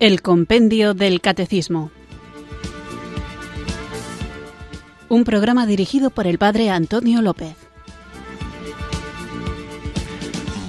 El Compendio del Catecismo. Un programa dirigido por el Padre Antonio López.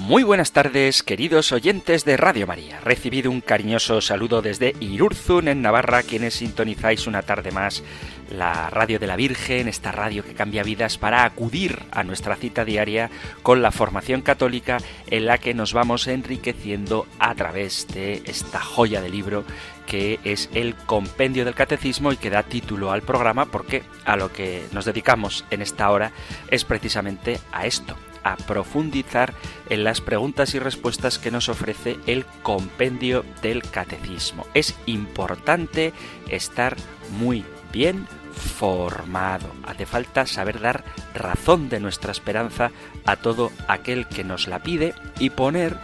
Muy buenas tardes, queridos oyentes de Radio María. Recibido un cariñoso saludo desde Irurzun, en Navarra, quienes sintonizáis una tarde más la radio de la Virgen, esta radio que cambia vidas, para acudir a nuestra cita diaria con la formación católica en la que nos vamos enriqueciendo a través de esta joya de libro que es el compendio del catecismo y que da título al programa porque a lo que nos dedicamos en esta hora es precisamente a esto, a profundizar en las preguntas y respuestas que nos ofrece el compendio del catecismo. Es importante estar muy bien formado. Hace falta saber dar razón de nuestra esperanza a todo aquel que nos la pide y poner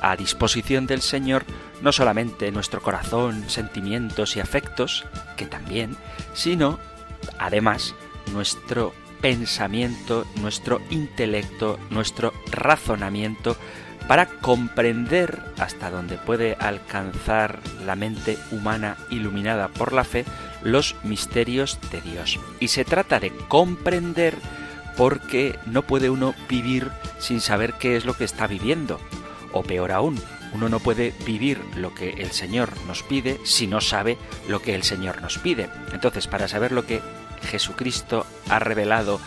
a disposición del Señor no solamente nuestro corazón, sentimientos y afectos, que también, sino además nuestro pensamiento, nuestro intelecto, nuestro razonamiento, para comprender hasta donde puede alcanzar la mente humana iluminada por la fe los misterios de Dios. Y se trata de comprender porque no puede uno vivir sin saber qué es lo que está viviendo. O peor aún, uno no puede vivir lo que el Señor nos pide si no sabe lo que el Señor nos pide. Entonces, para saber lo que Jesucristo ha revelado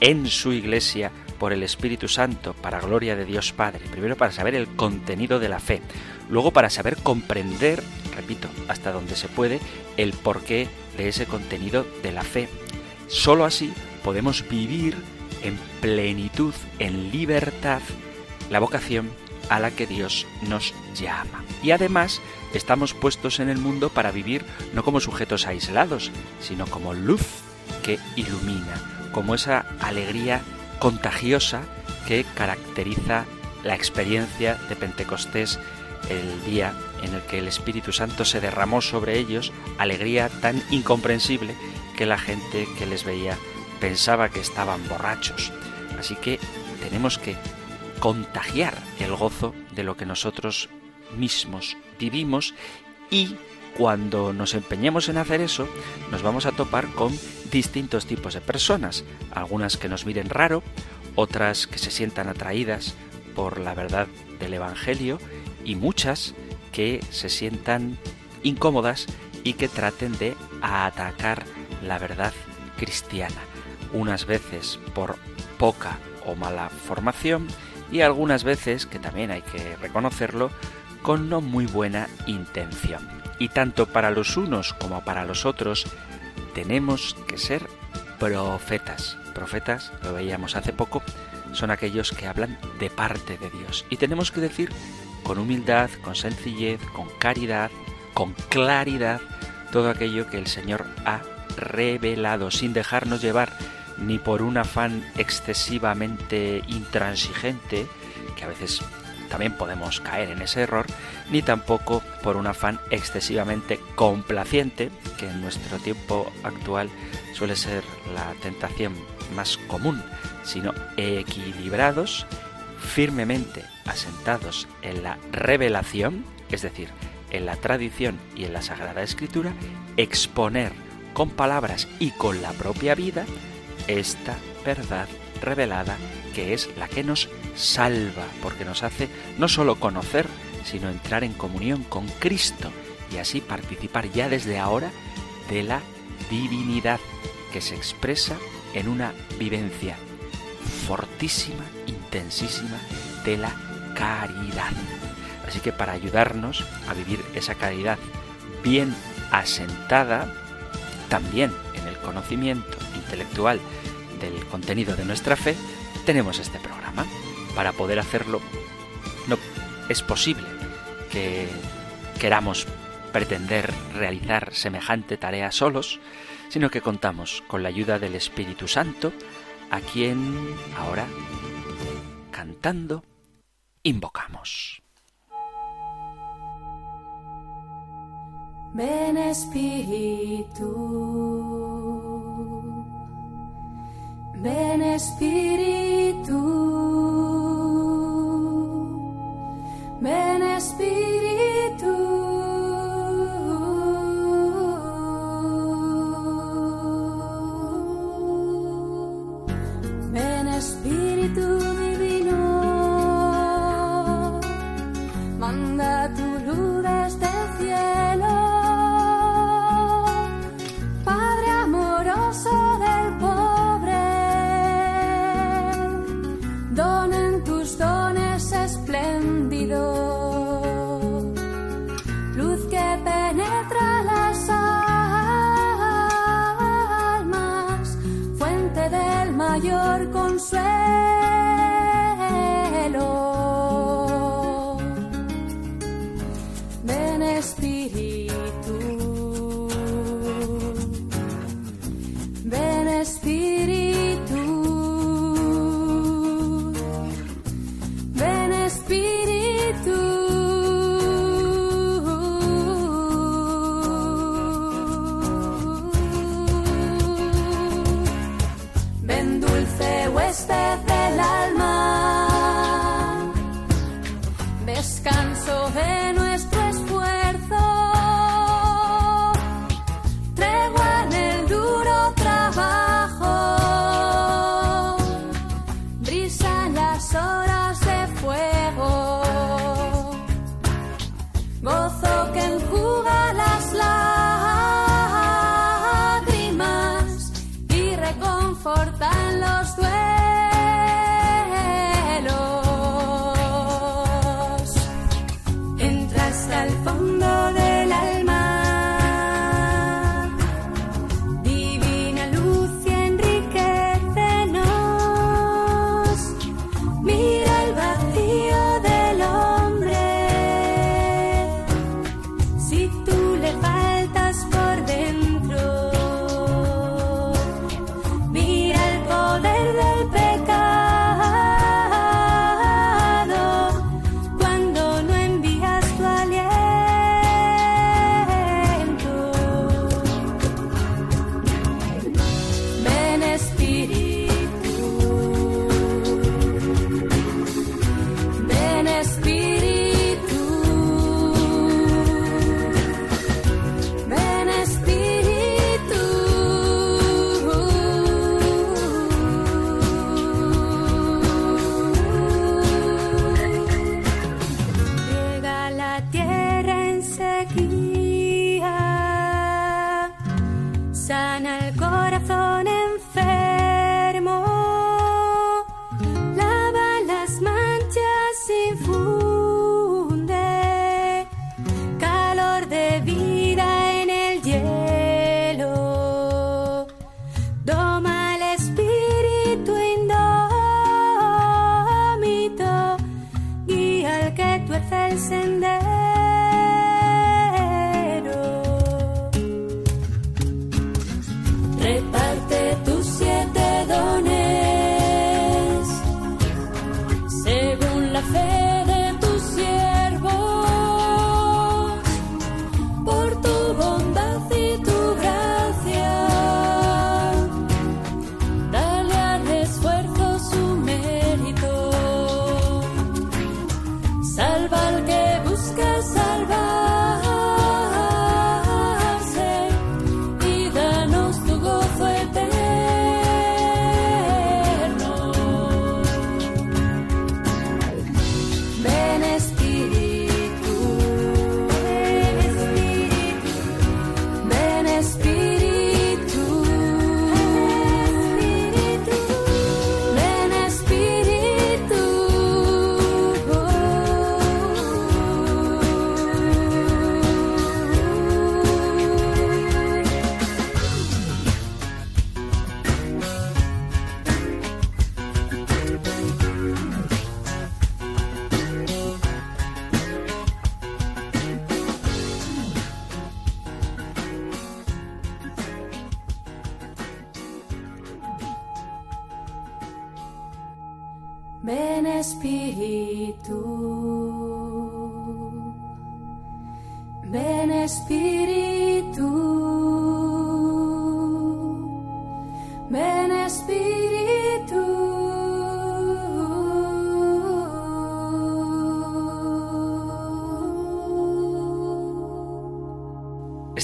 en su iglesia por el Espíritu Santo para gloria de Dios Padre. Primero para saber el contenido de la fe. Luego para saber comprender, repito, hasta donde se puede, el porqué de ese contenido de la fe. Solo así podemos vivir en plenitud, en libertad, la vocación a la que Dios nos llama. Y además estamos puestos en el mundo para vivir no como sujetos aislados, sino como luz que ilumina, como esa alegría contagiosa que caracteriza la experiencia de Pentecostés, el día en el que el Espíritu Santo se derramó sobre ellos, alegría tan incomprensible que la gente que les veía pensaba que estaban borrachos. Así que tenemos que contagiar el gozo de lo que nosotros mismos vivimos y cuando nos empeñemos en hacer eso, nos vamos a topar con distintos tipos de personas, algunas que nos miren raro, otras que se sientan atraídas por la verdad del Evangelio y muchas que se sientan incómodas y que traten de atacar la verdad cristiana, unas veces por poca o mala formación y algunas veces, que también hay que reconocerlo, con no muy buena intención. Y tanto para los unos como para los otros tenemos que ser profetas. Profetas, lo veíamos hace poco, son aquellos que hablan de parte de Dios. Y tenemos que decir con humildad, con sencillez, con caridad, con claridad, todo aquello que el Señor ha revelado, sin dejarnos llevar ni por un afán excesivamente intransigente, que a veces también podemos caer en ese error, ni tampoco por un afán excesivamente complaciente, que en nuestro tiempo actual suele ser la tentación más común, sino equilibrados, firmemente asentados en la revelación, es decir, en la tradición y en la Sagrada Escritura, exponer con palabras y con la propia vida esta verdad revelada que es la que nos salva, porque nos hace no solo conocer, sino entrar en comunión con Cristo y así participar ya desde ahora de la divinidad que se expresa en una vivencia fortísima, intensísima de la caridad. Así que para ayudarnos a vivir esa caridad bien asentada, también en el conocimiento intelectual del contenido de nuestra fe, tenemos este programa. Para poder hacerlo, no es posible que queramos pretender realizar semejante tarea solos, sino que contamos con la ayuda del Espíritu Santo, a quien ahora, cantando, invocamos. Ven Espíritu. Ven Espíritu,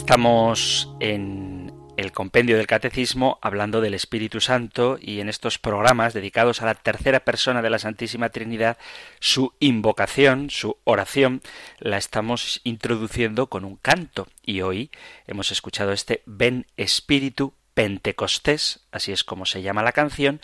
Estamos en el compendio del Catecismo hablando del Espíritu Santo y en estos programas dedicados a la tercera persona de la Santísima Trinidad, su invocación, su oración, la estamos introduciendo con un canto y hoy hemos escuchado este Ven Espíritu Pentecostés, así es como se llama la canción,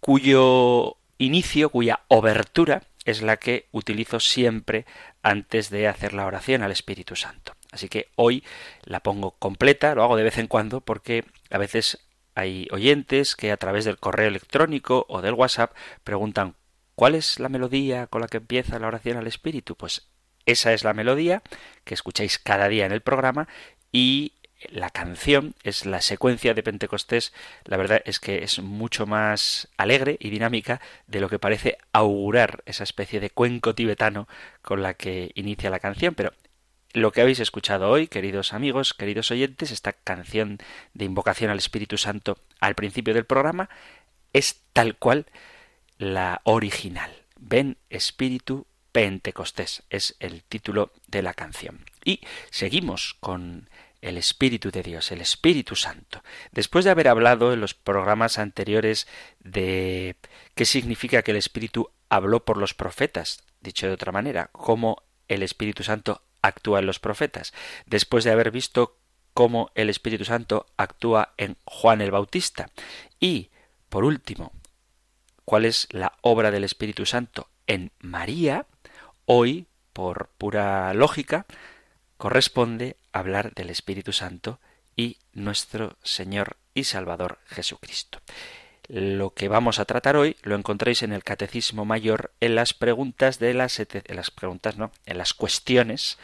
cuyo inicio, cuya obertura es la que utilizo siempre antes de hacer la oración al Espíritu Santo. Así que hoy la pongo completa, lo hago de vez en cuando porque a veces hay oyentes que a través del correo electrónico o del WhatsApp preguntan ¿cuál es la melodía con la que empieza la oración al Espíritu? Pues esa es la melodía que escucháis cada día en el programa y la canción es la secuencia de Pentecostés, la verdad es que es mucho más alegre y dinámica de lo que parece augurar esa especie de cuenco tibetano con la que inicia la canción, pero lo que habéis escuchado hoy, queridos amigos, queridos oyentes, esta canción de invocación al Espíritu Santo al principio del programa, es tal cual la original. Ven Espíritu Pentecostés es el título de la canción. Y seguimos con el Espíritu de Dios, el Espíritu Santo. Después de haber hablado en los programas anteriores de qué significa que el Espíritu habló por los profetas, dicho de otra manera, cómo el Espíritu Santo actúa en los profetas, después de haber visto cómo el Espíritu Santo actúa en Juan el Bautista. Y, por último, cuál es la obra del Espíritu Santo en María, hoy, por pura lógica, corresponde hablar del Espíritu Santo y nuestro Señor y Salvador Jesucristo. Lo que vamos a tratar hoy lo encontráis en el Catecismo Mayor en las preguntas de las en las preguntas no, en las cuestiones.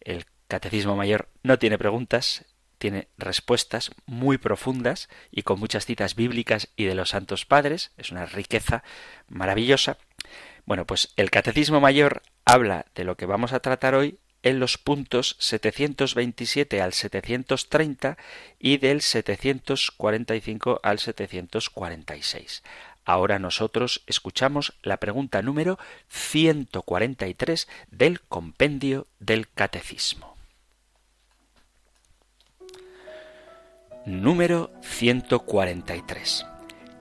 El Catecismo Mayor no tiene preguntas, tiene respuestas muy profundas y con muchas citas bíblicas y de los santos padres, es una riqueza maravillosa. Bueno, pues el Catecismo Mayor habla de lo que vamos a tratar hoy en los puntos 727 al 730 y del 745 al 746. Ahora nosotros escuchamos la pregunta número 143 del compendio del Catecismo. Número 143.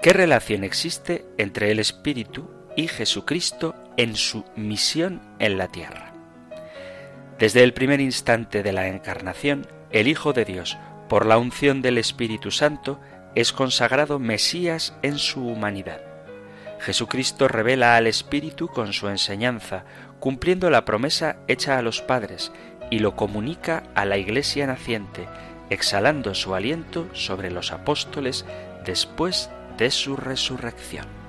¿Qué relación existe entre el Espíritu y Jesucristo en su misión en la tierra? Desde el primer instante de la encarnación, el Hijo de Dios, por la unción del Espíritu Santo, es consagrado Mesías en su humanidad. Jesucristo revela al Espíritu con su enseñanza, cumpliendo la promesa hecha a los padres, y lo comunica a la Iglesia naciente, exhalando su aliento sobre los apóstoles después de su resurrección.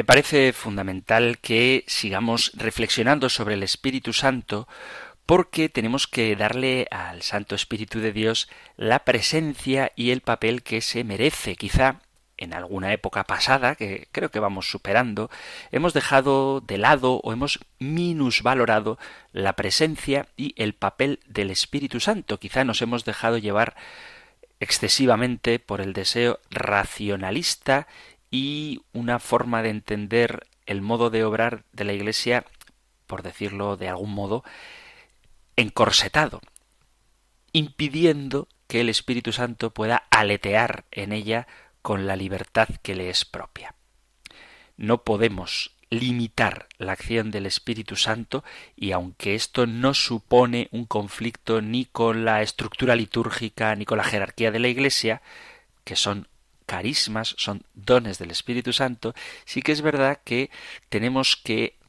Me parece fundamental que sigamos reflexionando sobre el Espíritu Santo porque tenemos que darle al Santo Espíritu de Dios la presencia y el papel que se merece. Quizá en alguna época pasada, que creo que vamos superando, hemos dejado de lado o hemos minusvalorado la presencia y el papel del Espíritu Santo. Quizá nos hemos dejado llevar excesivamente por el deseo racionalista y una forma de entender el modo de obrar de la Iglesia, por decirlo de algún modo, encorsetado, impidiendo que el Espíritu Santo pueda aletear en ella con la libertad que le es propia. No podemos limitar la acción del Espíritu Santo y aunque esto no supone un conflicto ni con la estructura litúrgica ni con la jerarquía de la Iglesia, que son carismas, son dones del Espíritu Santo, sí que es verdad que tenemos que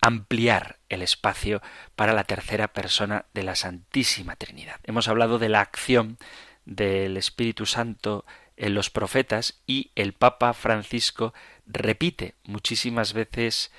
ampliar el espacio para la tercera persona de la Santísima Trinidad. Hemos hablado de la acción del Espíritu Santo en los profetas y el Papa Francisco repite muchísimas veces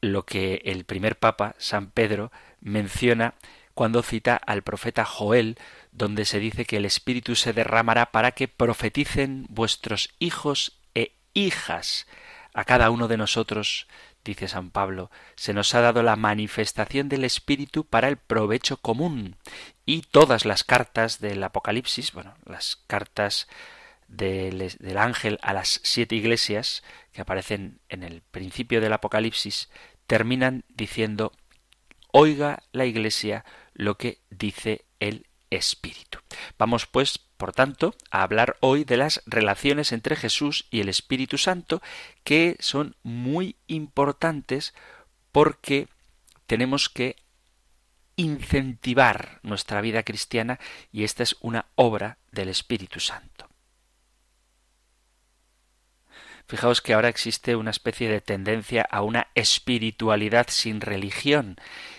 lo que el primer Papa, San Pedro, menciona cuando cita al profeta Joel donde se dice que el Espíritu se derramará para que profeticen vuestros hijos e hijas. A cada uno de nosotros, dice San Pablo, se nos ha dado la manifestación del Espíritu para el provecho común. Y todas las cartas del Apocalipsis, bueno, las cartas del, del ángel a las siete iglesias que aparecen en el principio del Apocalipsis, terminan diciendo Oiga la Iglesia lo que dice el Espíritu. Vamos pues, por tanto, a hablar hoy de las relaciones entre Jesús y el Espíritu Santo, que son muy importantes porque tenemos que incentivar nuestra vida cristiana y esta es una obra del Espíritu Santo. Fijaos que ahora existe una especie de tendencia a una espiritualidad sin religión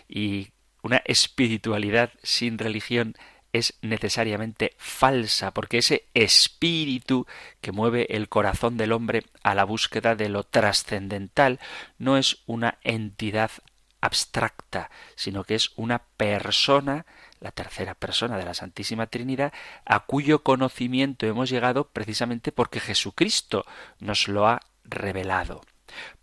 y una espiritualidad sin religión es necesariamente falsa, porque ese espíritu que mueve el corazón del hombre a la búsqueda de lo trascendental no es una entidad abstracta, sino que es una persona, la tercera persona de la Santísima Trinidad, a cuyo conocimiento hemos llegado precisamente porque Jesucristo nos lo ha revelado.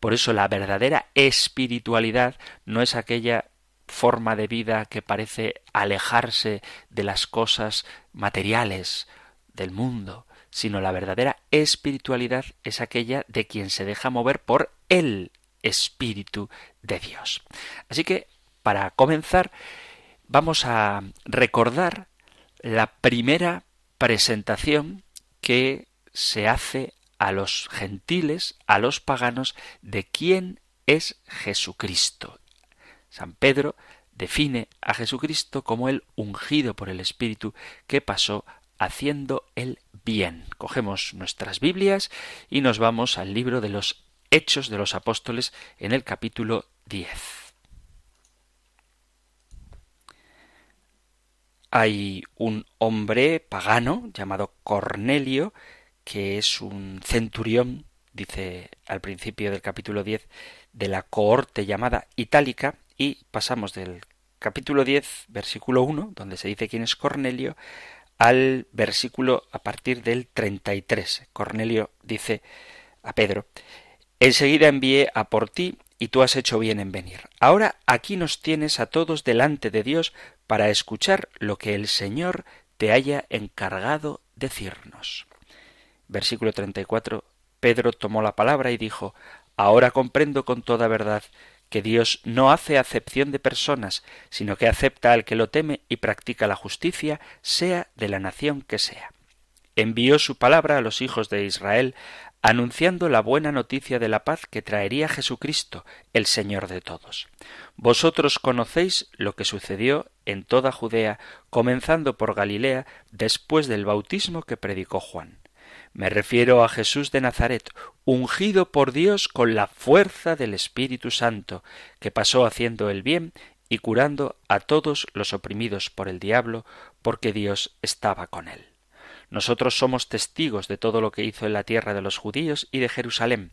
Por eso la verdadera espiritualidad no es aquella forma de vida que parece alejarse de las cosas materiales del mundo, sino la verdadera espiritualidad es aquella de quien se deja mover por el Espíritu de Dios. Así que, para comenzar, vamos a recordar la primera presentación que se hace a los gentiles, a los paganos, de quién es Jesucristo. San Pedro define a Jesucristo como el ungido por el Espíritu que pasó haciendo el bien. Cogemos nuestras Biblias y nos vamos al libro de los Hechos de los Apóstoles en el capítulo 10. Hay un hombre pagano llamado Cornelio, que es un centurión, dice al principio del capítulo 10, de la cohorte llamada Itálica, y pasamos del capítulo 10, versículo 1, donde se dice quién es Cornelio, al versículo a partir del 33. Cornelio dice a Pedro, Enseguida envié a por ti y tú has hecho bien en venir. Ahora aquí nos tienes a todos delante de Dios para escuchar lo que el Señor te haya encargado decirnos. Versículo 34. Pedro tomó la palabra y dijo, Ahora comprendo con toda verdad que Dios no hace acepción de personas, sino que acepta al que lo teme y practica la justicia, sea de la nación que sea. Envió su palabra a los hijos de Israel, anunciando la buena noticia de la paz que traería Jesucristo, el Señor de todos. Vosotros conocéis lo que sucedió en toda Judea, comenzando por Galilea, después del bautismo que predicó Juan me refiero a Jesús de Nazaret, ungido por Dios con la fuerza del Espíritu Santo, que pasó haciendo el bien y curando a todos los oprimidos por el diablo, porque Dios estaba con él. Nosotros somos testigos de todo lo que hizo en la tierra de los judíos y de Jerusalén.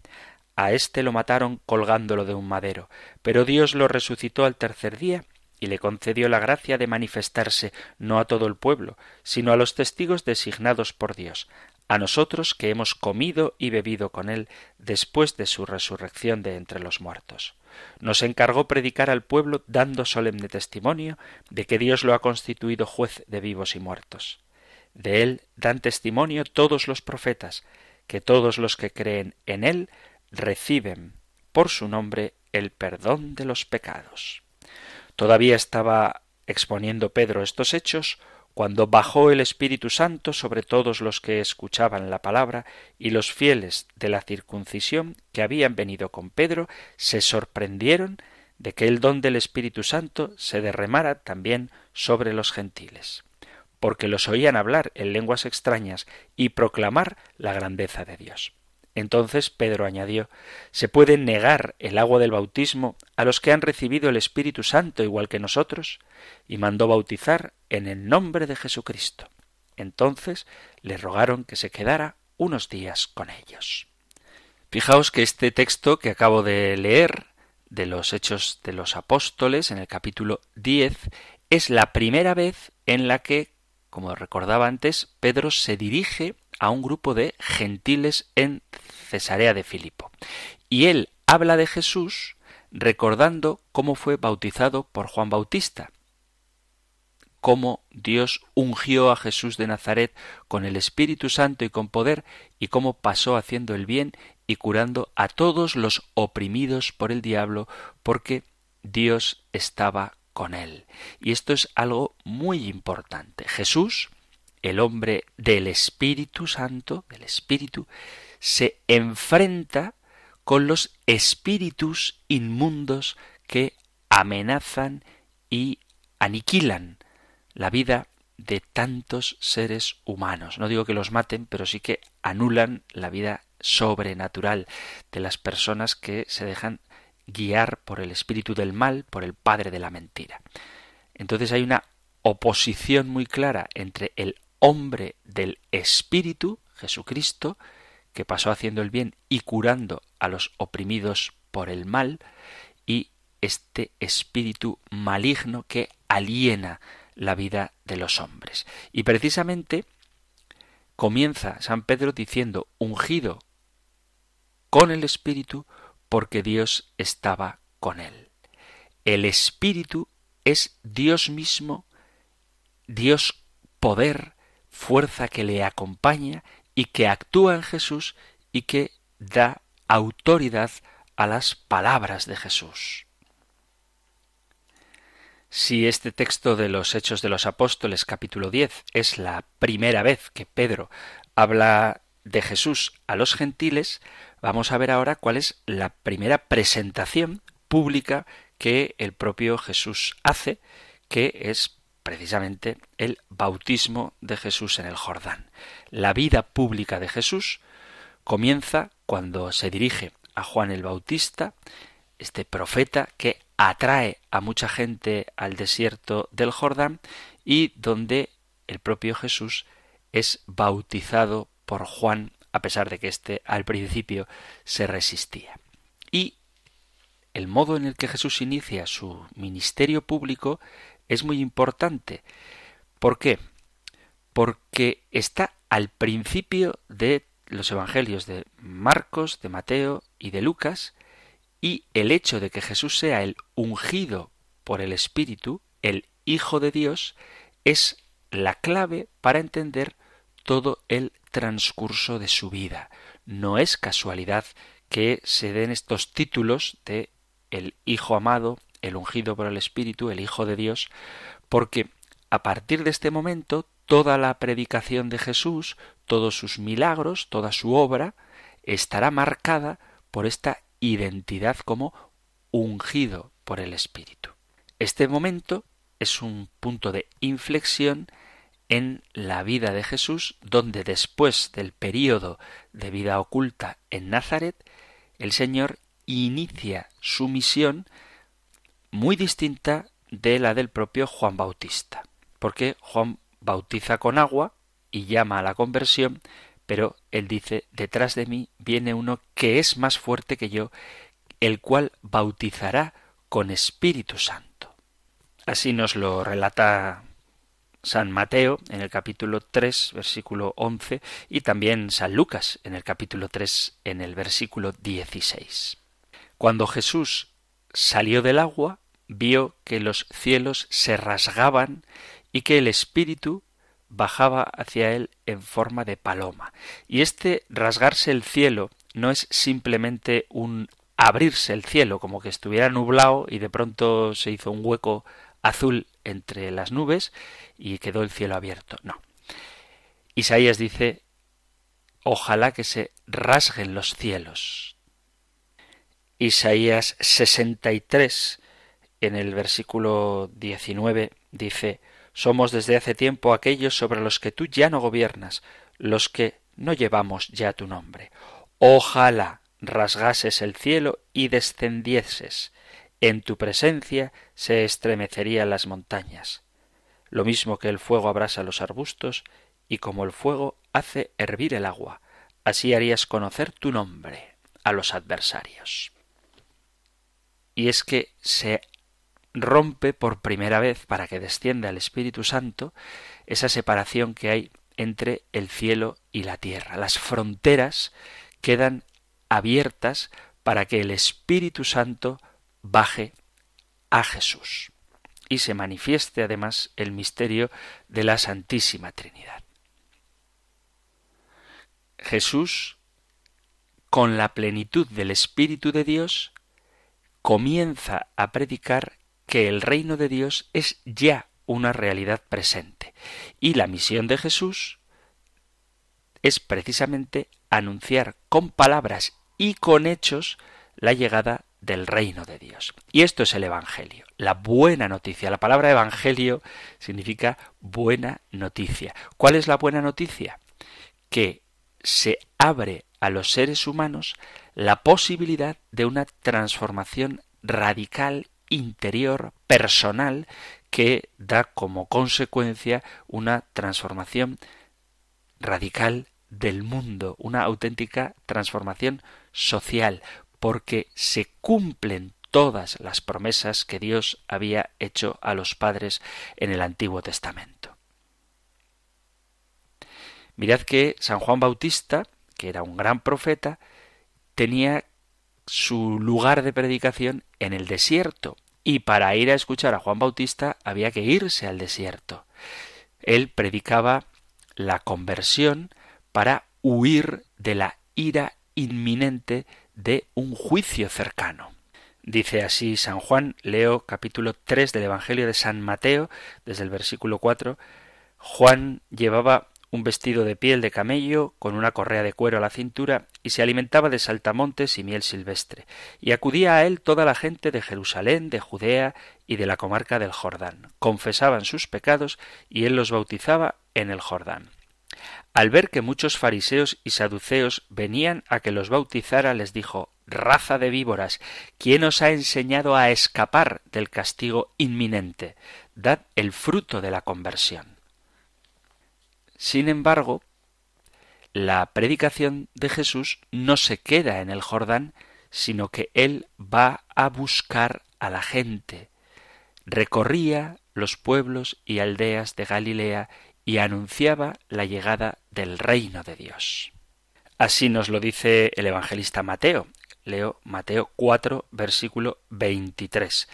A éste lo mataron colgándolo de un madero, pero Dios lo resucitó al tercer día y le concedió la gracia de manifestarse no a todo el pueblo, sino a los testigos designados por Dios, a nosotros que hemos comido y bebido con él después de su resurrección de entre los muertos. Nos encargó predicar al pueblo dando solemne testimonio de que Dios lo ha constituido juez de vivos y muertos. De él dan testimonio todos los profetas, que todos los que creen en él reciben por su nombre el perdón de los pecados. Todavía estaba exponiendo Pedro estos hechos cuando bajó el Espíritu Santo sobre todos los que escuchaban la palabra, y los fieles de la circuncisión que habían venido con Pedro se sorprendieron de que el don del Espíritu Santo se derramara también sobre los gentiles, porque los oían hablar en lenguas extrañas y proclamar la grandeza de Dios. Entonces Pedro añadió ¿Se puede negar el agua del bautismo a los que han recibido el Espíritu Santo igual que nosotros? y mandó bautizar en el nombre de Jesucristo. Entonces le rogaron que se quedara unos días con ellos. Fijaos que este texto que acabo de leer de los Hechos de los Apóstoles en el capítulo 10 es la primera vez en la que, como recordaba antes, Pedro se dirige a un grupo de gentiles en Cesarea de Filipo. Y él habla de Jesús recordando cómo fue bautizado por Juan Bautista, cómo Dios ungió a Jesús de Nazaret con el Espíritu Santo y con poder, y cómo pasó haciendo el bien y curando a todos los oprimidos por el diablo, porque Dios estaba con él. Y esto es algo muy importante. Jesús, el hombre del Espíritu Santo, del Espíritu, se enfrenta con los espíritus inmundos que amenazan y aniquilan la vida de tantos seres humanos. No digo que los maten, pero sí que anulan la vida sobrenatural de las personas que se dejan guiar por el espíritu del mal, por el padre de la mentira. Entonces hay una oposición muy clara entre el hombre del Espíritu, Jesucristo, que pasó haciendo el bien y curando a los oprimidos por el mal, y este espíritu maligno que aliena la vida de los hombres. Y precisamente comienza San Pedro diciendo ungido con el espíritu porque Dios estaba con él. El espíritu es Dios mismo, Dios poder, fuerza que le acompaña y que actúa en Jesús y que da autoridad a las palabras de Jesús. Si este texto de los Hechos de los Apóstoles capítulo 10 es la primera vez que Pedro habla de Jesús a los gentiles, vamos a ver ahora cuál es la primera presentación pública que el propio Jesús hace, que es precisamente el bautismo de Jesús en el Jordán. La vida pública de Jesús comienza cuando se dirige a Juan el Bautista, este profeta que atrae a mucha gente al desierto del Jordán y donde el propio Jesús es bautizado por Juan a pesar de que éste al principio se resistía. Y el modo en el que Jesús inicia su ministerio público es muy importante. ¿Por qué? Porque está al principio de los evangelios de Marcos, de Mateo y de Lucas, y el hecho de que Jesús sea el ungido por el Espíritu, el Hijo de Dios, es la clave para entender todo el transcurso de su vida. No es casualidad que se den estos títulos de el Hijo amado, el ungido por el Espíritu, el Hijo de Dios, porque a partir de este momento toda la predicación de Jesús, todos sus milagros, toda su obra, estará marcada por esta identidad como ungido por el Espíritu. Este momento es un punto de inflexión en la vida de Jesús, donde después del período de vida oculta en Nazaret, el Señor inicia su misión muy distinta de la del propio Juan Bautista, porque Juan bautiza con agua y llama a la conversión, pero él dice, detrás de mí viene uno que es más fuerte que yo, el cual bautizará con Espíritu Santo. Así nos lo relata San Mateo en el capítulo 3, versículo 11, y también San Lucas en el capítulo 3, en el versículo 16. Cuando Jesús salió del agua, vio que los cielos se rasgaban y que el Espíritu bajaba hacia él en forma de paloma. Y este rasgarse el cielo no es simplemente un abrirse el cielo, como que estuviera nublado y de pronto se hizo un hueco azul entre las nubes y quedó el cielo abierto. No. Isaías dice, ojalá que se rasguen los cielos. Isaías 63 en el versículo 19 dice, Somos desde hace tiempo aquellos sobre los que tú ya no gobiernas, los que no llevamos ya tu nombre. Ojalá rasgases el cielo y descendieses. En tu presencia se estremecerían las montañas. Lo mismo que el fuego abrasa los arbustos y como el fuego hace hervir el agua, así harías conocer tu nombre a los adversarios. Y es que se rompe por primera vez para que descienda el Espíritu Santo esa separación que hay entre el cielo y la tierra. Las fronteras quedan abiertas para que el Espíritu Santo baje a Jesús y se manifieste además el misterio de la Santísima Trinidad. Jesús, con la plenitud del Espíritu de Dios, comienza a predicar que el reino de Dios es ya una realidad presente. Y la misión de Jesús es precisamente anunciar con palabras y con hechos la llegada del reino de Dios. Y esto es el Evangelio, la buena noticia. La palabra Evangelio significa buena noticia. ¿Cuál es la buena noticia? Que se abre a los seres humanos la posibilidad de una transformación radical interior, personal, que da como consecuencia una transformación radical del mundo, una auténtica transformación social, porque se cumplen todas las promesas que Dios había hecho a los padres en el Antiguo Testamento. Mirad que San Juan Bautista, que era un gran profeta, tenía su lugar de predicación en el desierto, y para ir a escuchar a Juan Bautista había que irse al desierto. Él predicaba la conversión para huir de la ira inminente de un juicio cercano. Dice así San Juan, leo capítulo 3 del Evangelio de San Mateo, desde el versículo 4. Juan llevaba un vestido de piel de camello con una correa de cuero a la cintura y se alimentaba de saltamontes y miel silvestre, y acudía a él toda la gente de Jerusalén, de Judea y de la comarca del Jordán. Confesaban sus pecados y él los bautizaba en el Jordán. Al ver que muchos fariseos y saduceos venían a que los bautizara, les dijo Raza de víboras, ¿quién os ha enseñado a escapar del castigo inminente? Dad el fruto de la conversión. Sin embargo, la predicación de Jesús no se queda en el Jordán, sino que él va a buscar a la gente. Recorría los pueblos y aldeas de Galilea y anunciaba la llegada del reino de Dios. Así nos lo dice el evangelista Mateo. Leo Mateo 4, versículo 23.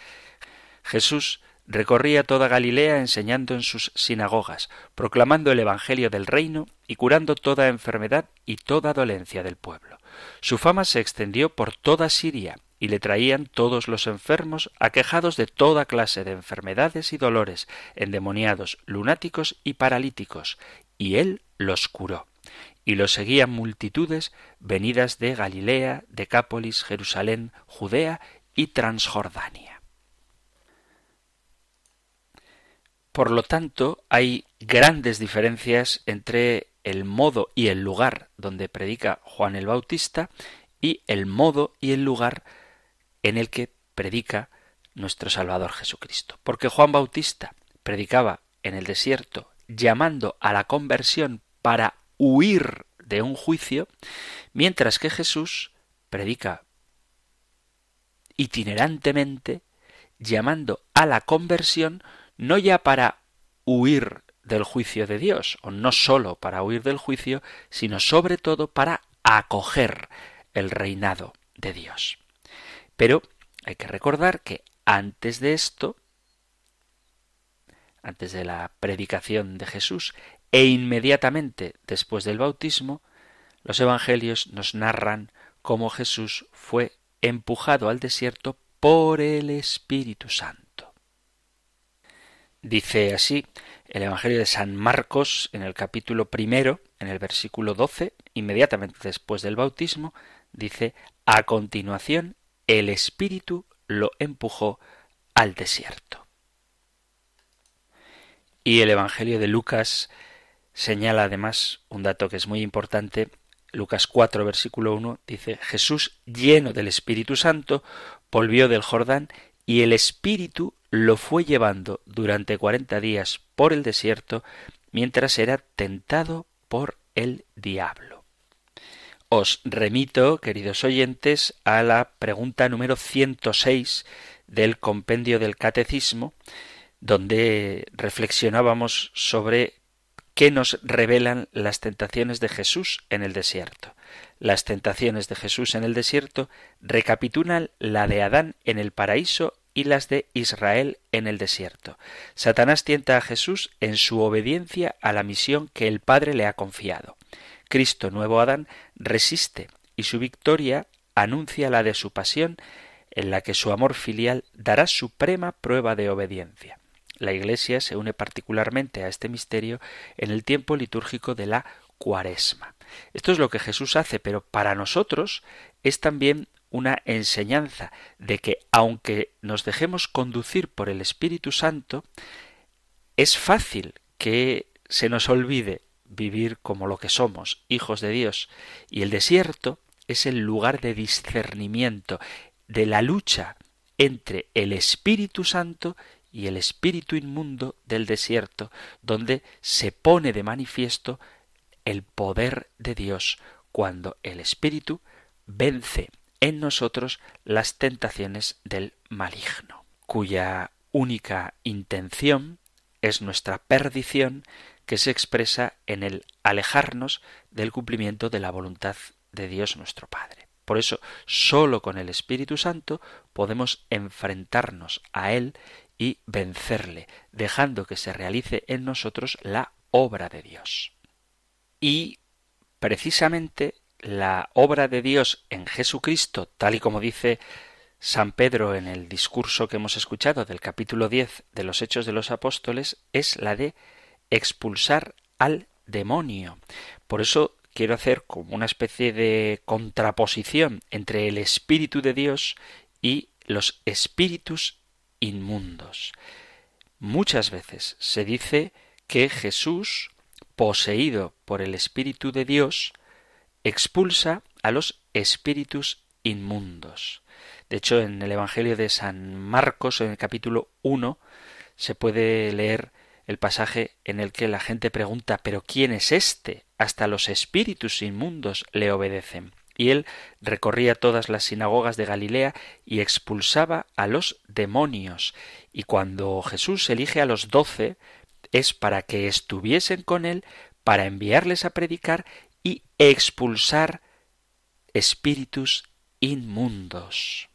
Jesús recorría toda Galilea enseñando en sus sinagogas, proclamando el Evangelio del reino y curando toda enfermedad y toda dolencia del pueblo. Su fama se extendió por toda Siria, y le traían todos los enfermos aquejados de toda clase de enfermedades y dolores, endemoniados, lunáticos y paralíticos, y él los curó. Y lo seguían multitudes venidas de Galilea, Decápolis, Jerusalén, Judea y Transjordania. Por lo tanto, hay grandes diferencias entre el modo y el lugar donde predica Juan el Bautista y el modo y el lugar en el que predica nuestro Salvador Jesucristo. Porque Juan Bautista predicaba en el desierto llamando a la conversión para huir de un juicio, mientras que Jesús predica itinerantemente llamando a la conversión no ya para huir del juicio de Dios, o no sólo para huir del juicio, sino sobre todo para acoger el reinado de Dios. Pero hay que recordar que antes de esto, antes de la predicación de Jesús e inmediatamente después del bautismo, los evangelios nos narran cómo Jesús fue empujado al desierto por el Espíritu Santo. Dice así el Evangelio de San Marcos en el capítulo primero, en el versículo doce, inmediatamente después del bautismo, dice, a continuación el Espíritu lo empujó al desierto. Y el Evangelio de Lucas señala además un dato que es muy importante. Lucas 4, versículo 1 dice, Jesús, lleno del Espíritu Santo, volvió del Jordán y el Espíritu lo fue llevando durante cuarenta días por el desierto mientras era tentado por el diablo. Os remito, queridos oyentes, a la pregunta número 106 del compendio del Catecismo, donde reflexionábamos sobre qué nos revelan las tentaciones de Jesús en el desierto. Las tentaciones de Jesús en el desierto recapitulan la de Adán en el paraíso y las de Israel en el desierto. Satanás tienta a Jesús en su obediencia a la misión que el Padre le ha confiado. Cristo, nuevo Adán, resiste y su victoria anuncia la de su pasión, en la que su amor filial dará suprema prueba de obediencia. La Iglesia se une particularmente a este misterio en el tiempo litúrgico de la Cuaresma. Esto es lo que Jesús hace, pero para nosotros es también una enseñanza de que aunque nos dejemos conducir por el Espíritu Santo, es fácil que se nos olvide vivir como lo que somos, hijos de Dios, y el desierto es el lugar de discernimiento, de la lucha entre el Espíritu Santo y el espíritu inmundo del desierto, donde se pone de manifiesto el poder de Dios cuando el espíritu vence en nosotros las tentaciones del maligno, cuya única intención es nuestra perdición que se expresa en el alejarnos del cumplimiento de la voluntad de Dios nuestro Padre. Por eso, sólo con el Espíritu Santo podemos enfrentarnos a Él y vencerle, dejando que se realice en nosotros la obra de Dios. Y precisamente la obra de Dios en Jesucristo, tal y como dice San Pedro en el discurso que hemos escuchado del capítulo 10 de los Hechos de los Apóstoles, es la de expulsar al demonio. Por eso quiero hacer como una especie de contraposición entre el Espíritu de Dios y los espíritus inmundos. Muchas veces se dice que Jesús, poseído por el Espíritu de Dios, expulsa a los espíritus inmundos. De hecho, en el Evangelio de San Marcos, en el capítulo 1, se puede leer el pasaje en el que la gente pregunta ¿Pero quién es este? Hasta los espíritus inmundos le obedecen. Y él recorría todas las sinagogas de Galilea y expulsaba a los demonios. Y cuando Jesús elige a los doce, es para que estuviesen con él, para enviarles a predicar y expulsar espíritus inmundos.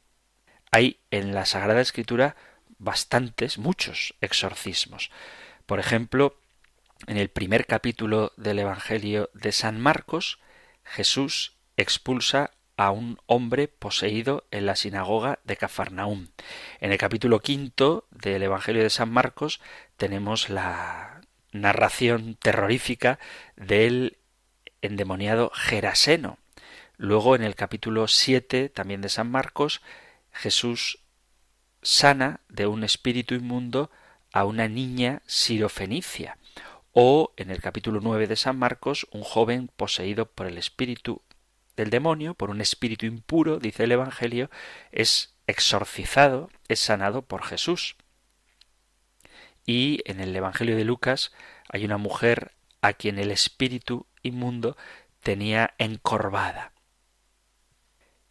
Hay en la Sagrada Escritura bastantes, muchos exorcismos. Por ejemplo, en el primer capítulo del Evangelio de San Marcos, Jesús expulsa a un hombre poseído en la sinagoga de Cafarnaúm. En el capítulo quinto del Evangelio de San Marcos tenemos la narración terrorífica del endemoniado Geraseno. Luego en el capítulo siete también de San Marcos Jesús sana de un espíritu inmundo a una niña sirofenicia. O en el capítulo 9 de San Marcos, un joven poseído por el espíritu del demonio, por un espíritu impuro, dice el Evangelio, es exorcizado, es sanado por Jesús. Y en el Evangelio de Lucas hay una mujer a quien el espíritu inmundo tenía encorvada.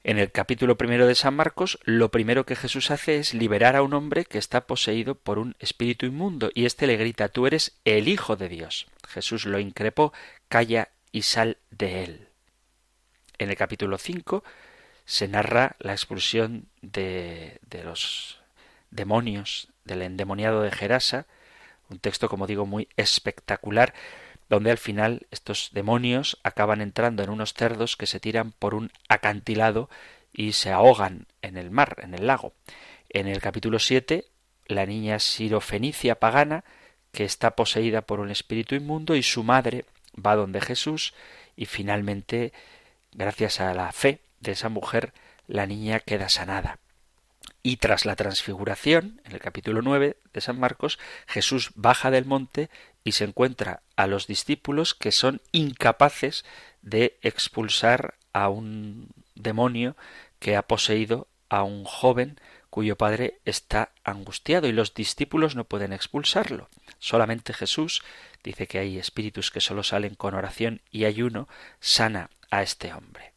En el capítulo primero de San Marcos, lo primero que Jesús hace es liberar a un hombre que está poseído por un espíritu inmundo, y éste le grita Tú eres el Hijo de Dios. Jesús lo increpó, calla y sal de él. En el capítulo 5 se narra la expulsión de, de los demonios, del endemoniado de Gerasa, un texto, como digo, muy espectacular, donde al final estos demonios acaban entrando en unos cerdos que se tiran por un acantilado y se ahogan en el mar, en el lago. En el capítulo 7, la niña sirofenicia pagana, que está poseída por un espíritu inmundo, y su madre va donde Jesús, y finalmente, gracias a la fe de esa mujer, la niña queda sanada. Y tras la transfiguración, en el capítulo 9 de San Marcos, Jesús baja del monte y se encuentra a los discípulos que son incapaces de expulsar a un demonio que ha poseído a un joven cuyo padre está angustiado y los discípulos no pueden expulsarlo. Solamente Jesús dice que hay espíritus que solo salen con oración y ayuno, sana a este hombre.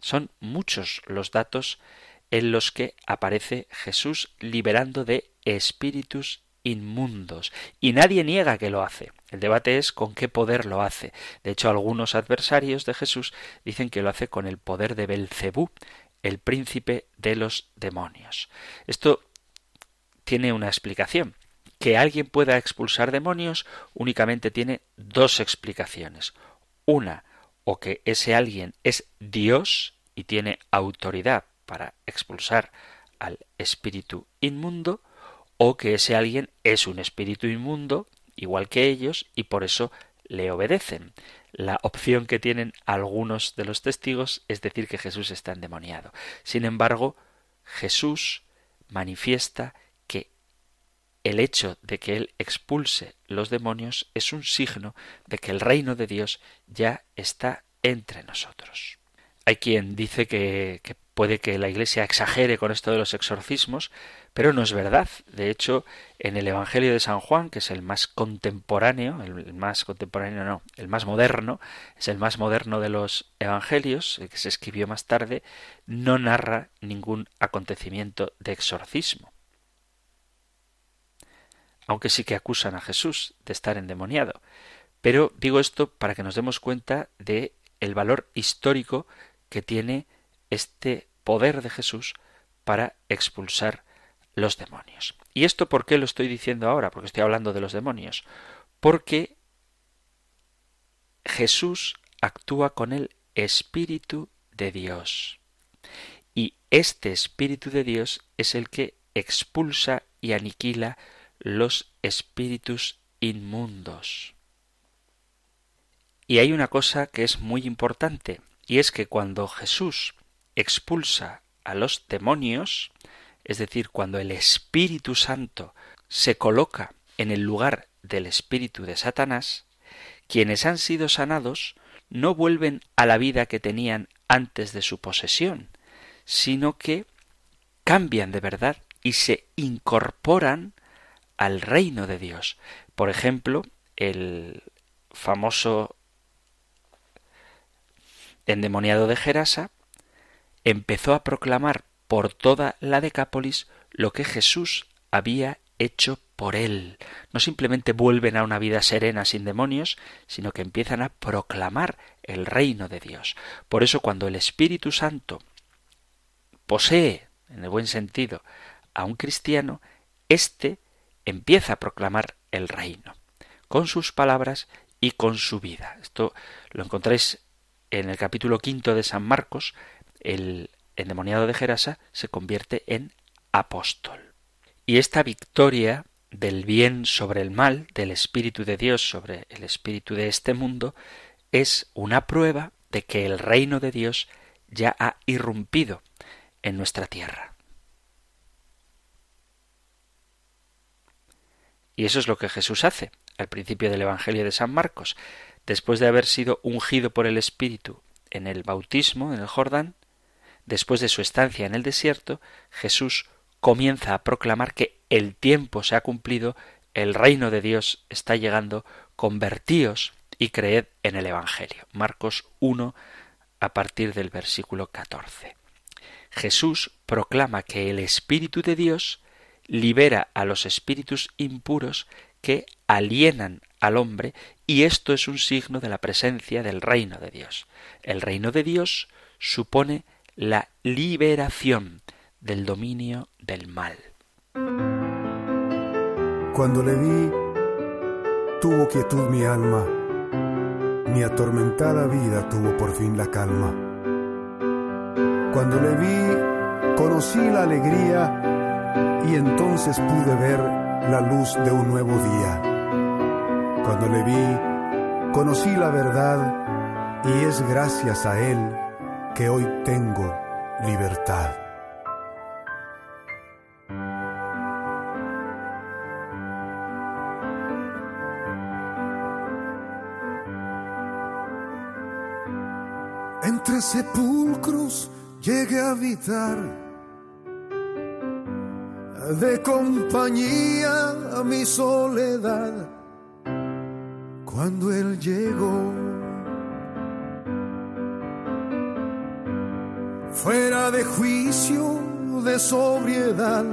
Son muchos los datos en los que aparece Jesús liberando de espíritus inmundos. Y nadie niega que lo hace. El debate es con qué poder lo hace. De hecho, algunos adversarios de Jesús dicen que lo hace con el poder de Belcebú, el príncipe de los demonios. Esto tiene una explicación. Que alguien pueda expulsar demonios únicamente tiene dos explicaciones. Una, o que ese alguien es Dios y tiene autoridad para expulsar al espíritu inmundo, o que ese alguien es un espíritu inmundo, igual que ellos, y por eso le obedecen. La opción que tienen algunos de los testigos es decir que Jesús está endemoniado. Sin embargo, Jesús manifiesta que el hecho de que Él expulse los demonios es un signo de que el reino de Dios ya está entre nosotros. Hay quien dice que, que Puede que la Iglesia exagere con esto de los exorcismos, pero no es verdad. De hecho, en el Evangelio de San Juan, que es el más contemporáneo, el más contemporáneo no, el más moderno, es el más moderno de los Evangelios, el que se escribió más tarde, no narra ningún acontecimiento de exorcismo. Aunque sí que acusan a Jesús de estar endemoniado. Pero digo esto para que nos demos cuenta de el valor histórico que tiene este poder de Jesús para expulsar los demonios. ¿Y esto por qué lo estoy diciendo ahora? Porque estoy hablando de los demonios. Porque Jesús actúa con el Espíritu de Dios. Y este Espíritu de Dios es el que expulsa y aniquila los espíritus inmundos. Y hay una cosa que es muy importante, y es que cuando Jesús expulsa a los demonios, es decir, cuando el Espíritu Santo se coloca en el lugar del espíritu de Satanás, quienes han sido sanados no vuelven a la vida que tenían antes de su posesión, sino que cambian de verdad y se incorporan al reino de Dios. Por ejemplo, el famoso endemoniado de Gerasa empezó a proclamar por toda la Decápolis lo que Jesús había hecho por él. No simplemente vuelven a una vida serena sin demonios, sino que empiezan a proclamar el reino de Dios. Por eso cuando el Espíritu Santo posee, en el buen sentido, a un cristiano, éste empieza a proclamar el reino, con sus palabras y con su vida. Esto lo encontráis en el capítulo quinto de San Marcos, el endemoniado de Gerasa se convierte en apóstol. Y esta victoria del bien sobre el mal, del Espíritu de Dios sobre el Espíritu de este mundo, es una prueba de que el reino de Dios ya ha irrumpido en nuestra tierra. Y eso es lo que Jesús hace al principio del Evangelio de San Marcos. Después de haber sido ungido por el Espíritu en el bautismo, en el Jordán, después de su estancia en el desierto, Jesús comienza a proclamar que el tiempo se ha cumplido, el reino de Dios está llegando, convertíos y creed en el Evangelio. Marcos 1 a partir del versículo 14. Jesús proclama que el Espíritu de Dios libera a los espíritus impuros que alienan al hombre y esto es un signo de la presencia del reino de Dios. El reino de Dios supone la liberación del dominio del mal. Cuando le vi, tuvo quietud mi alma, mi atormentada vida tuvo por fin la calma. Cuando le vi, conocí la alegría y entonces pude ver la luz de un nuevo día. Cuando le vi, conocí la verdad y es gracias a Él que hoy tengo libertad. Entre sepulcros llegué a habitar de compañía a mi soledad cuando él llegó. Fuera de juicio, de sobriedad,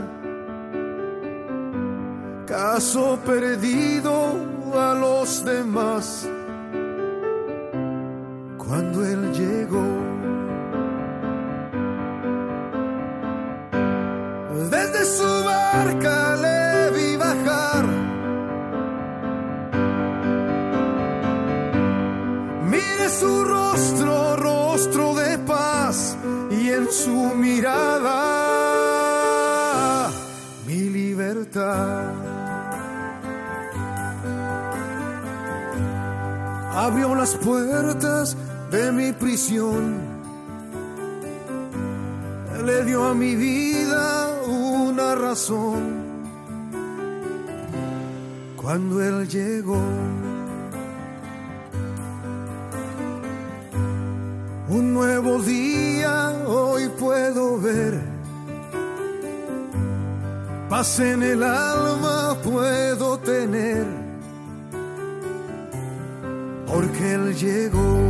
caso perdido a los demás prisión, le dio a mi vida una razón cuando Él llegó. Un nuevo día hoy puedo ver. Paz en el alma puedo tener, porque Él llegó.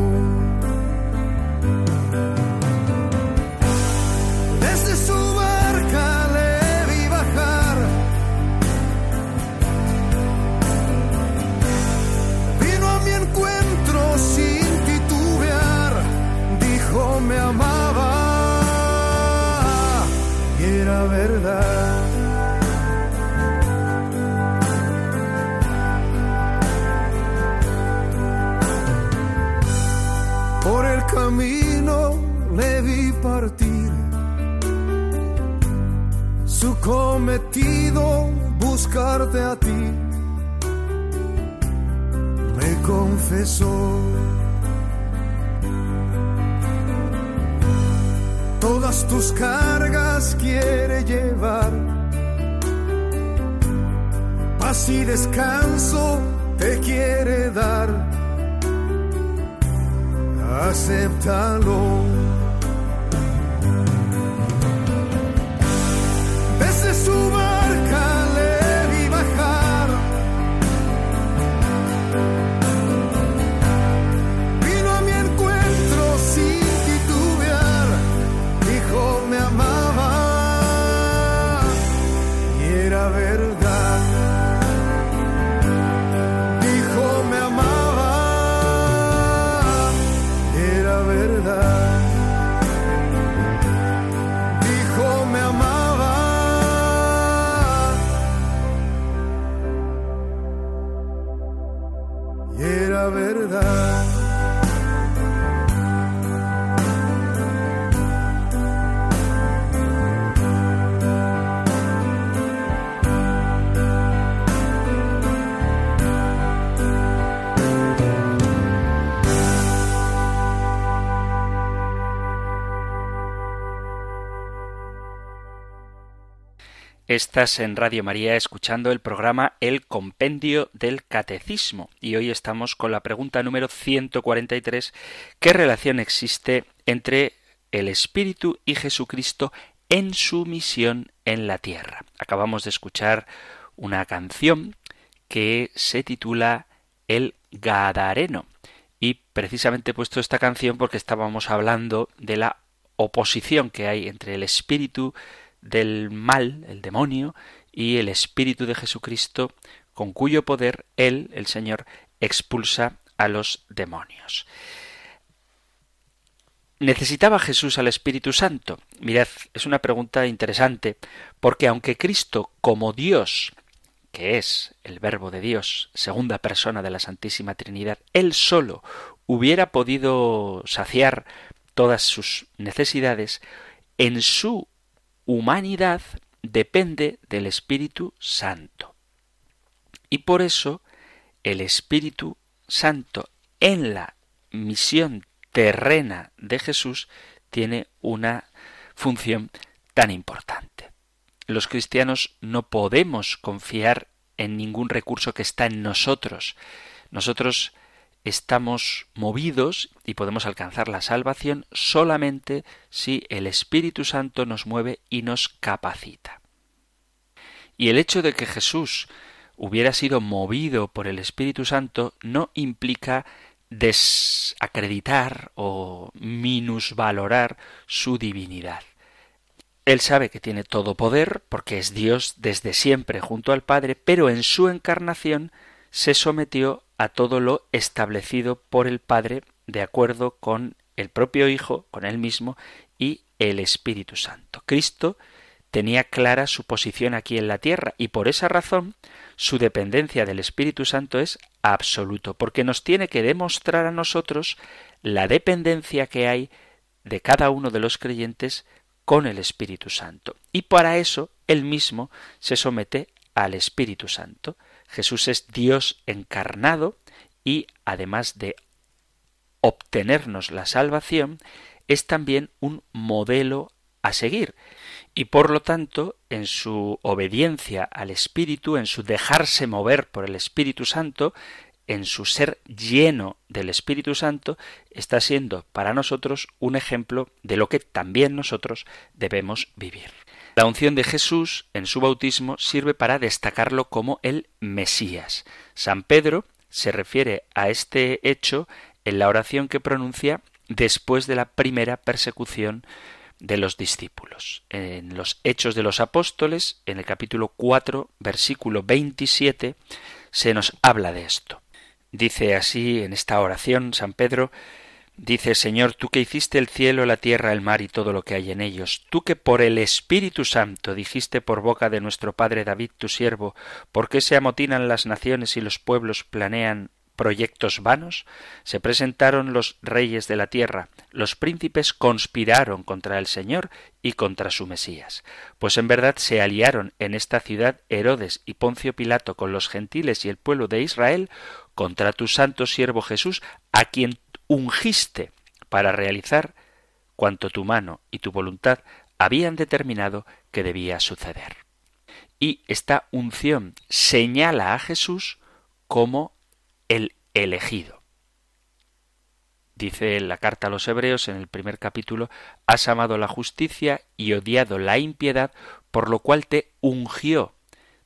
Su cometido buscarte a ti. Me confesó. Todas tus cargas quiere llevar. Paz y descanso te quiere dar acéptalo. Estás en Radio María escuchando el programa El Compendio del Catecismo y hoy estamos con la pregunta número 143 ¿qué relación existe entre el Espíritu y Jesucristo en su misión en la tierra? Acabamos de escuchar una canción que se titula El Gadareno y precisamente he puesto esta canción porque estábamos hablando de la oposición que hay entre el Espíritu del mal, el demonio, y el Espíritu de Jesucristo, con cuyo poder Él, el Señor, expulsa a los demonios. ¿Necesitaba Jesús al Espíritu Santo? Mirad, es una pregunta interesante, porque aunque Cristo, como Dios, que es el Verbo de Dios, segunda persona de la Santísima Trinidad, Él solo hubiera podido saciar todas sus necesidades, en su humanidad depende del Espíritu Santo. Y por eso el Espíritu Santo en la misión terrena de Jesús tiene una función tan importante. Los cristianos no podemos confiar en ningún recurso que está en nosotros. Nosotros estamos movidos y podemos alcanzar la salvación solamente si el Espíritu Santo nos mueve y nos capacita. Y el hecho de que Jesús hubiera sido movido por el Espíritu Santo no implica desacreditar o minusvalorar su divinidad. Él sabe que tiene todo poder porque es Dios desde siempre junto al Padre, pero en su encarnación se sometió a todo lo establecido por el Padre de acuerdo con el propio Hijo, con él mismo y el Espíritu Santo. Cristo tenía clara su posición aquí en la tierra y por esa razón su dependencia del Espíritu Santo es absoluto, porque nos tiene que demostrar a nosotros la dependencia que hay de cada uno de los creyentes con el Espíritu Santo. Y para eso él mismo se somete al Espíritu Santo. Jesús es Dios encarnado y además de obtenernos la salvación, es también un modelo a seguir. Y por lo tanto, en su obediencia al Espíritu, en su dejarse mover por el Espíritu Santo, en su ser lleno del Espíritu Santo, está siendo para nosotros un ejemplo de lo que también nosotros debemos vivir. La unción de Jesús en su bautismo sirve para destacarlo como el Mesías. San Pedro se refiere a este hecho en la oración que pronuncia después de la primera persecución de los discípulos. En los Hechos de los Apóstoles, en el capítulo 4, versículo 27, se nos habla de esto. Dice así en esta oración San Pedro, dice Señor, tú que hiciste el cielo, la tierra, el mar y todo lo que hay en ellos, tú que por el Espíritu Santo dijiste por boca de nuestro Padre David tu siervo, ¿por qué se amotinan las naciones y los pueblos planean proyectos vanos, se presentaron los reyes de la tierra, los príncipes conspiraron contra el Señor y contra su Mesías. Pues en verdad se aliaron en esta ciudad Herodes y Poncio Pilato con los gentiles y el pueblo de Israel contra tu santo siervo Jesús, a quien ungiste para realizar cuanto tu mano y tu voluntad habían determinado que debía suceder. Y esta unción señala a Jesús como el elegido. Dice en la carta a los Hebreos en el primer capítulo, has amado la justicia y odiado la impiedad, por lo cual te ungió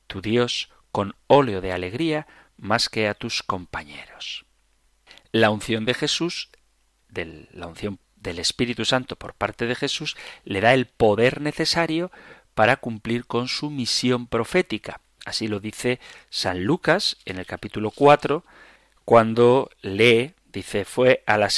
tu Dios con óleo de alegría más que a tus compañeros. La unción de Jesús, la unción del Espíritu Santo por parte de Jesús, le da el poder necesario para cumplir con su misión profética. Así lo dice San Lucas en el capítulo 4, cuando lee, dice, fue a la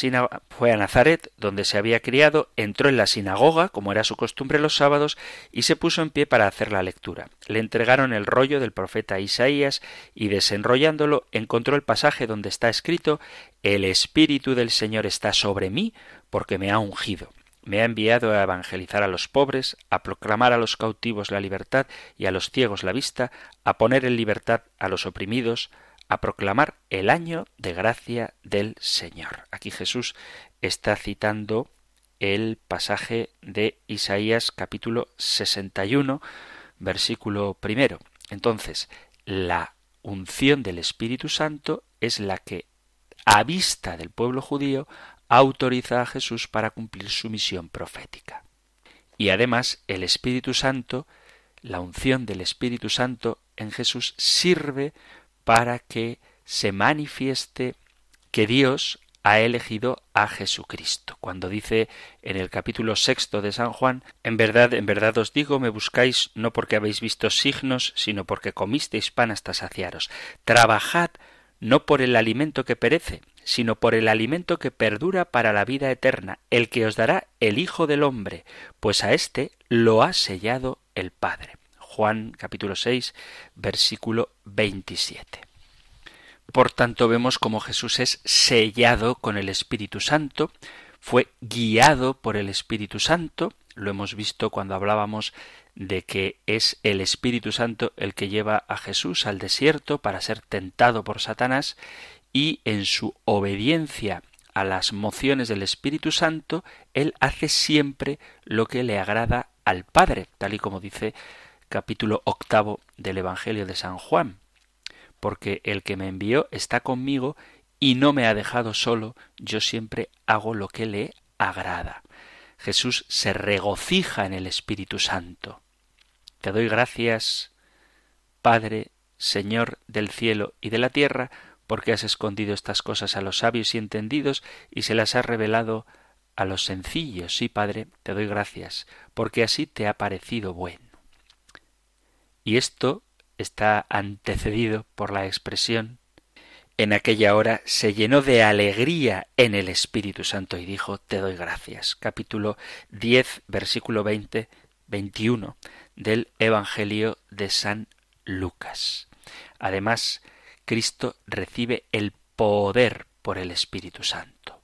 fue a Nazaret, donde se había criado, entró en la sinagoga, como era su costumbre los sábados, y se puso en pie para hacer la lectura. Le entregaron el rollo del profeta Isaías, y desenrollándolo encontró el pasaje donde está escrito El Espíritu del Señor está sobre mí, porque me ha ungido me ha enviado a evangelizar a los pobres, a proclamar a los cautivos la libertad y a los ciegos la vista, a poner en libertad a los oprimidos, a proclamar el año de gracia del Señor. Aquí Jesús está citando el pasaje de Isaías capítulo 61, versículo primero. Entonces, la unción del Espíritu Santo es la que, a vista del pueblo judío, autoriza a Jesús para cumplir su misión profética. Y además, el Espíritu Santo, la unción del Espíritu Santo en Jesús sirve para que se manifieste que Dios ha elegido a Jesucristo. Cuando dice en el capítulo sexto de San Juan, en verdad, en verdad os digo, me buscáis no porque habéis visto signos, sino porque comisteis pan hasta saciaros. Trabajad no por el alimento que perece, sino por el alimento que perdura para la vida eterna, el que os dará el Hijo del Hombre, pues a éste lo ha sellado el Padre. Juan capítulo 6 versículo 27. Por tanto vemos como Jesús es sellado con el Espíritu Santo, fue guiado por el Espíritu Santo, lo hemos visto cuando hablábamos de que es el Espíritu Santo el que lleva a Jesús al desierto para ser tentado por Satanás y en su obediencia a las mociones del Espíritu Santo, él hace siempre lo que le agrada al Padre, tal y como dice capítulo octavo del Evangelio de San Juan, porque el que me envió está conmigo y no me ha dejado solo, yo siempre hago lo que le agrada. Jesús se regocija en el Espíritu Santo. Te doy gracias, Padre, Señor del cielo y de la tierra, porque has escondido estas cosas a los sabios y entendidos y se las has revelado a los sencillos. Sí, Padre, te doy gracias, porque así te ha parecido bueno. Y esto está antecedido por la expresión en aquella hora se llenó de alegría en el Espíritu Santo y dijo, Te doy gracias. Capítulo 10, versículo 20, 21 del Evangelio de San Lucas. Además, Cristo recibe el poder por el Espíritu Santo.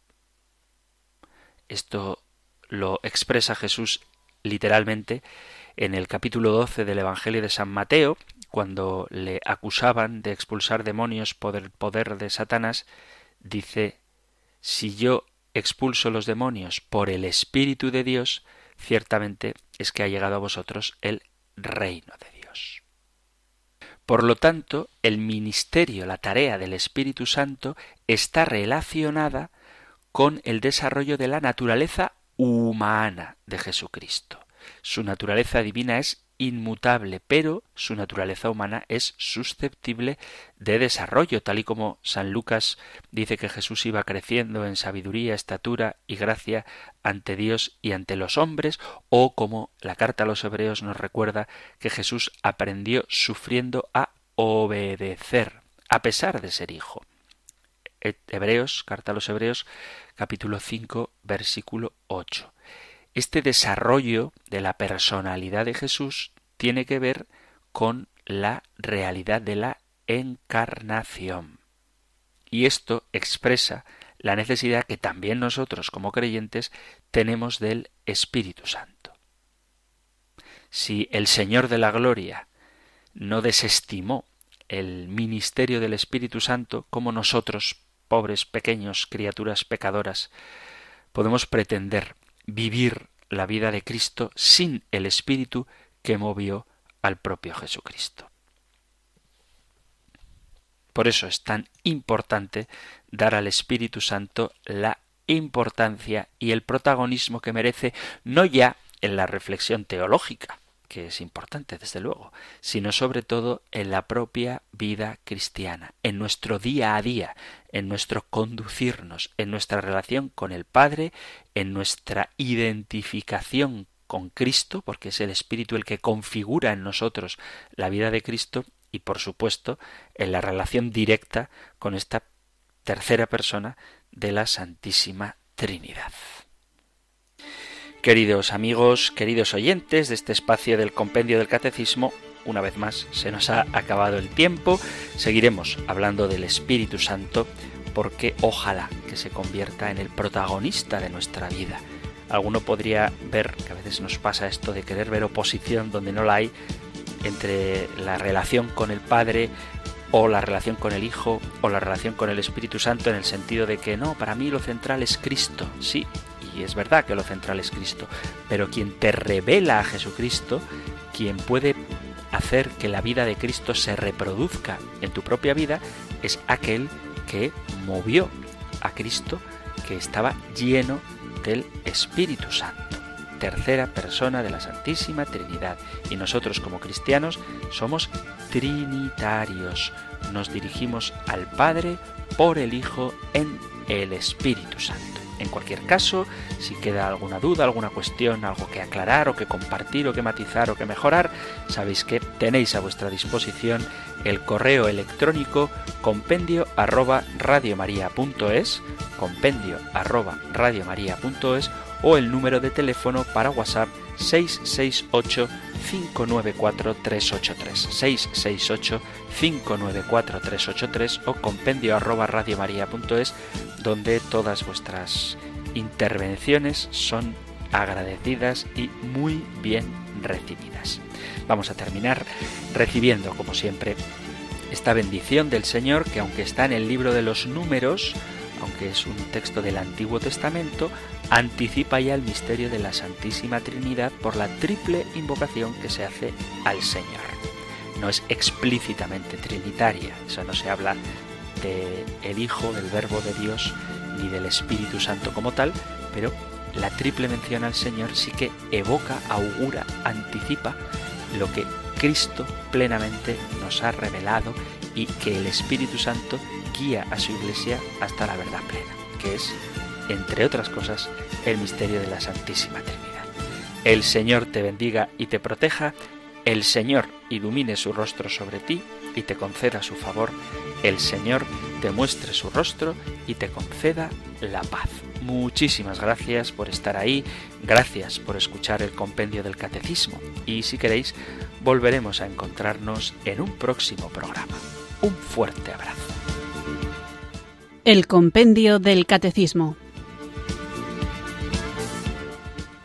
Esto lo expresa Jesús literalmente en el capítulo 12 del Evangelio de San Mateo, cuando le acusaban de expulsar demonios por el poder de Satanás, dice, si yo expulso los demonios por el Espíritu de Dios, ciertamente es que ha llegado a vosotros el reino de Dios. Por lo tanto, el ministerio, la tarea del Espíritu Santo está relacionada con el desarrollo de la naturaleza humana de Jesucristo. Su naturaleza divina es inmutable, pero su naturaleza humana es susceptible de desarrollo, tal y como San Lucas dice que Jesús iba creciendo en sabiduría, estatura y gracia ante Dios y ante los hombres, o como la carta a los hebreos nos recuerda que Jesús aprendió sufriendo a obedecer, a pesar de ser hijo. Hebreos, carta a los hebreos, capítulo 5, versículo 8. Este desarrollo de la personalidad de Jesús tiene que ver con la realidad de la encarnación. Y esto expresa la necesidad que también nosotros como creyentes tenemos del Espíritu Santo. Si el Señor de la Gloria no desestimó el ministerio del Espíritu Santo, como nosotros, pobres, pequeños, criaturas pecadoras, podemos pretender vivir la vida de Cristo sin el Espíritu que movió al propio Jesucristo. Por eso es tan importante dar al Espíritu Santo la importancia y el protagonismo que merece no ya en la reflexión teológica, que es importante desde luego, sino sobre todo en la propia vida cristiana, en nuestro día a día, en nuestro conducirnos, en nuestra relación con el Padre, en nuestra identificación con Cristo, porque es el Espíritu el que configura en nosotros la vida de Cristo, y por supuesto en la relación directa con esta tercera persona de la Santísima Trinidad. Queridos amigos, queridos oyentes de este espacio del Compendio del Catecismo, una vez más se nos ha acabado el tiempo. Seguiremos hablando del Espíritu Santo porque ojalá que se convierta en el protagonista de nuestra vida. Alguno podría ver, que a veces nos pasa esto de querer ver oposición donde no la hay, entre la relación con el Padre o la relación con el Hijo o la relación con el Espíritu Santo en el sentido de que no, para mí lo central es Cristo, sí, y es verdad que lo central es Cristo, pero quien te revela a Jesucristo, quien puede hacer que la vida de Cristo se reproduzca en tu propia vida, es aquel que movió a Cristo, que estaba lleno del Espíritu Santo, tercera persona de la Santísima Trinidad. Y nosotros como cristianos somos trinitarios. Nos dirigimos al Padre por el Hijo en el Espíritu Santo. En cualquier caso, si queda alguna duda, alguna cuestión, algo que aclarar o que compartir o que matizar o que mejorar, sabéis que tenéis a vuestra disposición el correo electrónico compendio arroba radiomaria.es, compendio arroba radiomaria.es o el número de teléfono para WhatsApp 668 594 383 668 594 383 o compendio arroba radiomaria.es donde todas vuestras intervenciones son agradecidas y muy bien recibidas. Vamos a terminar recibiendo, como siempre, esta bendición del Señor que aunque está en el libro de los números, aunque es un texto del Antiguo Testamento, anticipa ya el misterio de la Santísima Trinidad por la triple invocación que se hace al Señor. No es explícitamente trinitaria, eso no se habla de el Hijo, del Verbo de Dios, ni del Espíritu Santo como tal, pero la triple mención al Señor sí que evoca, augura, anticipa lo que Cristo plenamente nos ha revelado y que el Espíritu Santo guía a su iglesia hasta la verdad plena, que es, entre otras cosas, el misterio de la Santísima Trinidad. El Señor te bendiga y te proteja, el Señor ilumine su rostro sobre ti y te conceda su favor, el Señor te muestre su rostro y te conceda la paz. Muchísimas gracias por estar ahí, gracias por escuchar el compendio del catecismo y si queréis volveremos a encontrarnos en un próximo programa. Un fuerte abrazo. El compendio del catecismo.